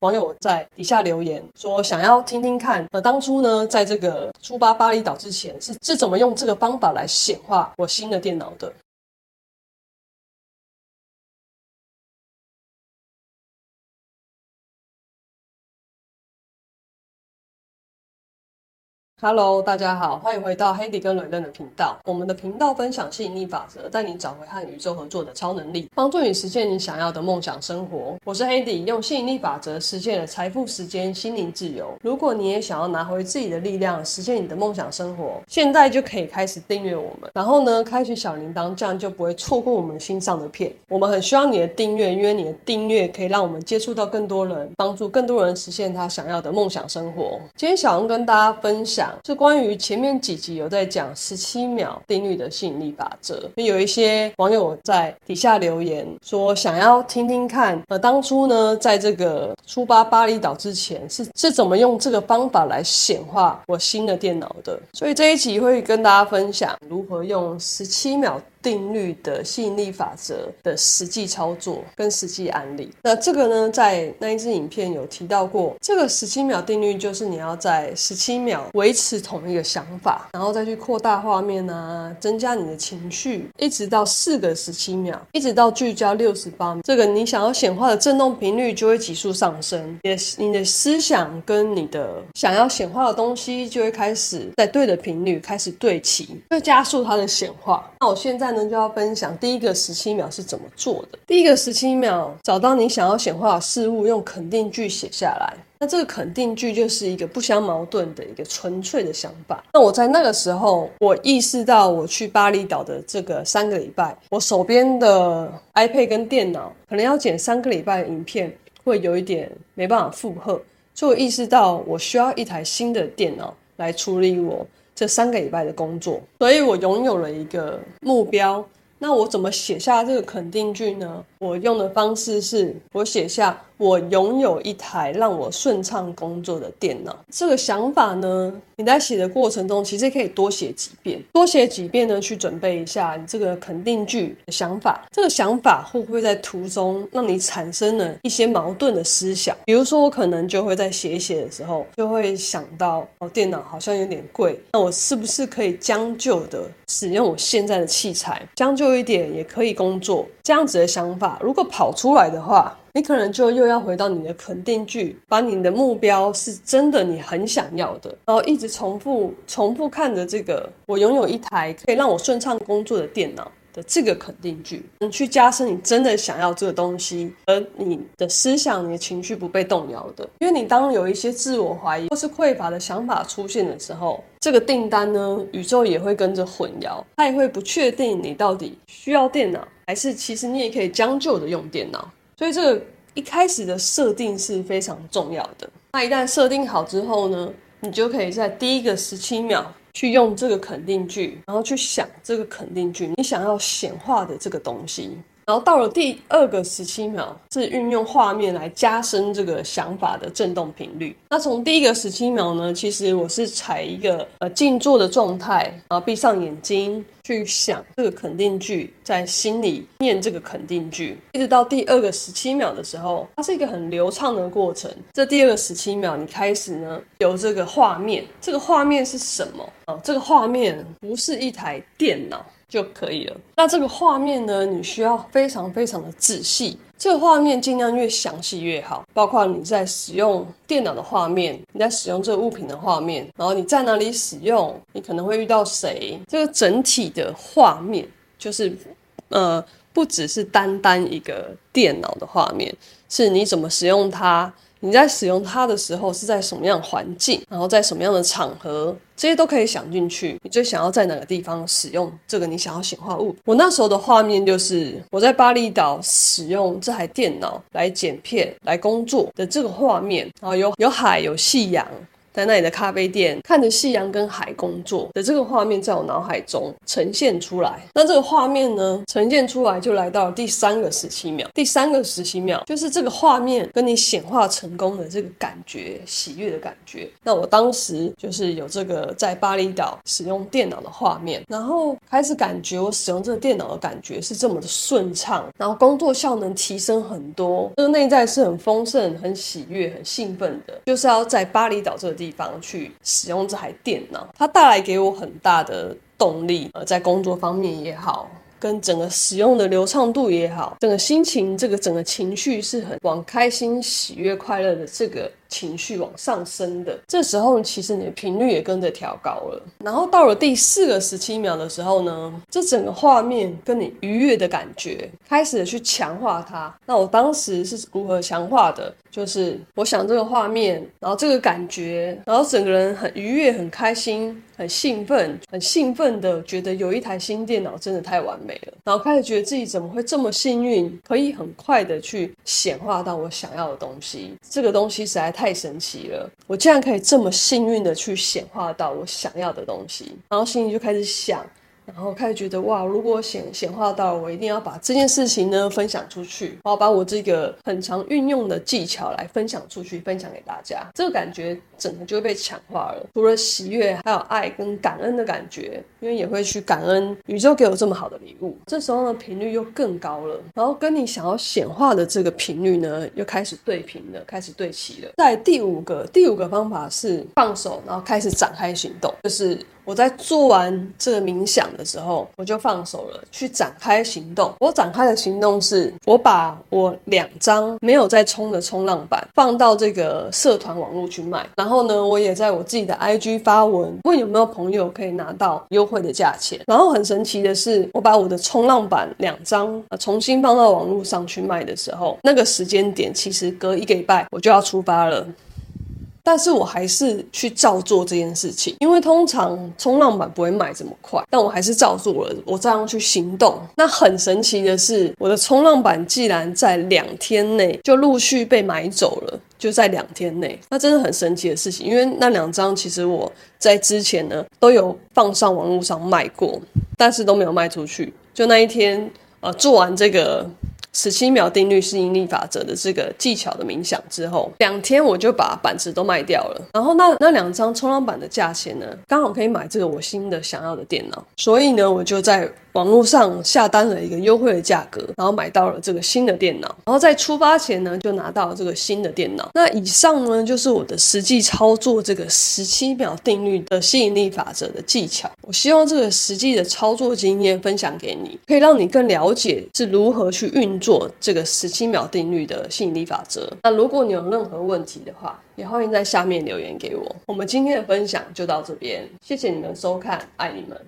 网友在底下留言说，想要听听看，呃，当初呢，在这个初八巴厘岛之前，是是怎么用这个方法来显化我新的电脑的。Hello，大家好，欢迎回到 Hedi 跟 Ren 的频道。我们的频道分享吸引力法则，带你找回和宇宙合作的超能力，帮助你实现你想要的梦想生活。我是 Hedi，用吸引力法则实现了财富、时间、心灵自由。如果你也想要拿回自己的力量，实现你的梦想生活，现在就可以开始订阅我们，然后呢，开启小铃铛，这样就不会错过我们新上的片。我们很需要你的订阅，因为你的订阅可以让我们接触到更多人，帮助更多人实现他想要的梦想生活。今天想要跟大家分享。是关于前面几集有在讲十七秒定律的吸引力法则，有一些网友在底下留言说想要听听看，呃，当初呢，在这个出发巴厘岛之前是是怎么用这个方法来显化我新的电脑的，所以这一集会跟大家分享如何用十七秒。定律的吸引力法则的实际操作跟实际案例，那这个呢，在那一支影片有提到过。这个十七秒定律就是你要在十七秒维持同一个想法，然后再去扩大画面啊，增加你的情绪，一直到四个十七秒，一直到聚焦六十八秒，这个你想要显化的振动频率就会急速上升，也你的思想跟你的想要显化的东西就会开始在对的频率开始对齐，会加速它的显化。那我现在。就要分享第一个十七秒是怎么做的。第一个十七秒，找到你想要显化的事物，用肯定句写下来。那这个肯定句就是一个不相矛盾的一个纯粹的想法。那我在那个时候，我意识到我去巴厘岛的这个三个礼拜，我手边的 iPad 跟电脑可能要剪三个礼拜的影片，会有一点没办法负荷，所以我意识到我需要一台新的电脑来处理我。这三个礼拜的工作，所以我拥有了一个目标。那我怎么写下这个肯定句呢？我用的方式是我写下。我拥有一台让我顺畅工作的电脑。这个想法呢，你在写的过程中，其实可以多写几遍，多写几遍呢，去准备一下你这个肯定句的想法。这个想法会不会在途中让你产生了一些矛盾的思想？比如说，我可能就会在写一写的时候，就会想到哦，电脑好像有点贵，那我是不是可以将就的使用我现在的器材，将就一点也可以工作？这样子的想法，如果跑出来的话，你可能就又要回到你的肯定句，把你的目标是真的你很想要的，然后一直重复重复看着这个，我拥有一台可以让我顺畅工作的电脑的这个肯定句，你去加深你真的想要这个东西，而你的思想、你的情绪不被动摇的。因为你当有一些自我怀疑或是匮乏的想法出现的时候，这个订单呢，宇宙也会跟着混淆，它也会不确定你到底需要电脑，还是其实你也可以将就的用电脑。所以这个一开始的设定是非常重要的。那一旦设定好之后呢，你就可以在第一个十七秒去用这个肯定句，然后去想这个肯定句你想要显化的这个东西。然后到了第二个十七秒，是运用画面来加深这个想法的振动频率。那从第一个十七秒呢，其实我是采一个呃静坐的状态，然后闭上眼睛去想这个肯定句，在心里念这个肯定句，一直到第二个十七秒的时候，它是一个很流畅的过程。这第二个十七秒，你开始呢有这个画面，这个画面是什么？哦，这个画面不是一台电脑。就可以了。那这个画面呢，你需要非常非常的仔细。这个画面尽量越详细越好，包括你在使用电脑的画面，你在使用这个物品的画面，然后你在哪里使用，你可能会遇到谁。这个整体的画面就是，呃，不只是单单一个电脑的画面，是你怎么使用它。你在使用它的时候是在什么样环境，然后在什么样的场合，这些都可以想进去。你最想要在哪个地方使用这个你想要显化物？我那时候的画面就是我在巴厘岛使用这台电脑来剪片、来工作的这个画面，然后有有海、有夕阳。在那里的咖啡店，看着夕阳跟海工作的这个画面，在我脑海中呈现出来。那这个画面呢，呈现出来就来到第三个十七秒。第三个十七秒就是这个画面跟你显化成功的这个感觉，喜悦的感觉。那我当时就是有这个在巴厘岛使用电脑的画面，然后开始感觉我使用这个电脑的感觉是这么的顺畅，然后工作效能提升很多，这个内在是很丰盛、很喜悦、很兴奋的，就是要在巴厘岛这个地地方去使用这台电脑，它带来给我很大的动力，呃，在工作方面也好。跟整个使用的流畅度也好，整个心情，这个整个情绪是很往开心、喜悦、快乐的这个。情绪往上升的，这时候其实你的频率也跟着调高了。然后到了第四个十七秒的时候呢，这整个画面跟你愉悦的感觉开始去强化它。那我当时是如何强化的？就是我想这个画面，然后这个感觉，然后整个人很愉悦、很开心、很兴奋、很兴奋的觉得有一台新电脑真的太完美了。然后开始觉得自己怎么会这么幸运，可以很快的去显化到我想要的东西。这个东西实在。太太神奇了！我竟然可以这么幸运的去显化到我想要的东西，然后心里就开始想。然后开始觉得哇，如果显显化到，我一定要把这件事情呢分享出去，我要把我这个很常运用的技巧来分享出去，分享给大家。这个感觉整个就会被强化了，除了喜悦，还有爱跟感恩的感觉，因为也会去感恩宇宙给我这么好的礼物。这时候呢，频率又更高了，然后跟你想要显化的这个频率呢，又开始对频了，开始对齐了。在第五个，第五个方法是放手，然后开始展开行动，就是。我在做完这个冥想的时候，我就放手了，去展开行动。我展开的行动是，我把我两张没有在冲的冲浪板放到这个社团网络去卖。然后呢，我也在我自己的 IG 发文，问有没有朋友可以拿到优惠的价钱。然后很神奇的是，我把我的冲浪板两张重新放到网络上去卖的时候，那个时间点其实隔一个礼拜我就要出发了。但是我还是去照做这件事情，因为通常冲浪板不会卖这么快，但我还是照做了，我照样去行动。那很神奇的是，我的冲浪板竟然在两天内就陆续被买走了，就在两天内，那真的很神奇的事情。因为那两张其实我在之前呢都有放上网络上卖过，但是都没有卖出去。就那一天，呃，做完这个。十七秒定律吸引力法则的这个技巧的冥想之后，两天我就把板子都卖掉了。然后那那两张冲浪板的价钱呢，刚好可以买这个我新的想要的电脑。所以呢，我就在。网络上下单了一个优惠的价格，然后买到了这个新的电脑，然后在出发前呢，就拿到了这个新的电脑。那以上呢，就是我的实际操作这个十七秒定律的吸引力法则的技巧。我希望这个实际的操作经验分享给你，可以让你更了解是如何去运做这个十七秒定律的吸引力法则。那如果你有任何问题的话，也欢迎在下面留言给我。我们今天的分享就到这边，谢谢你们收看，爱你们。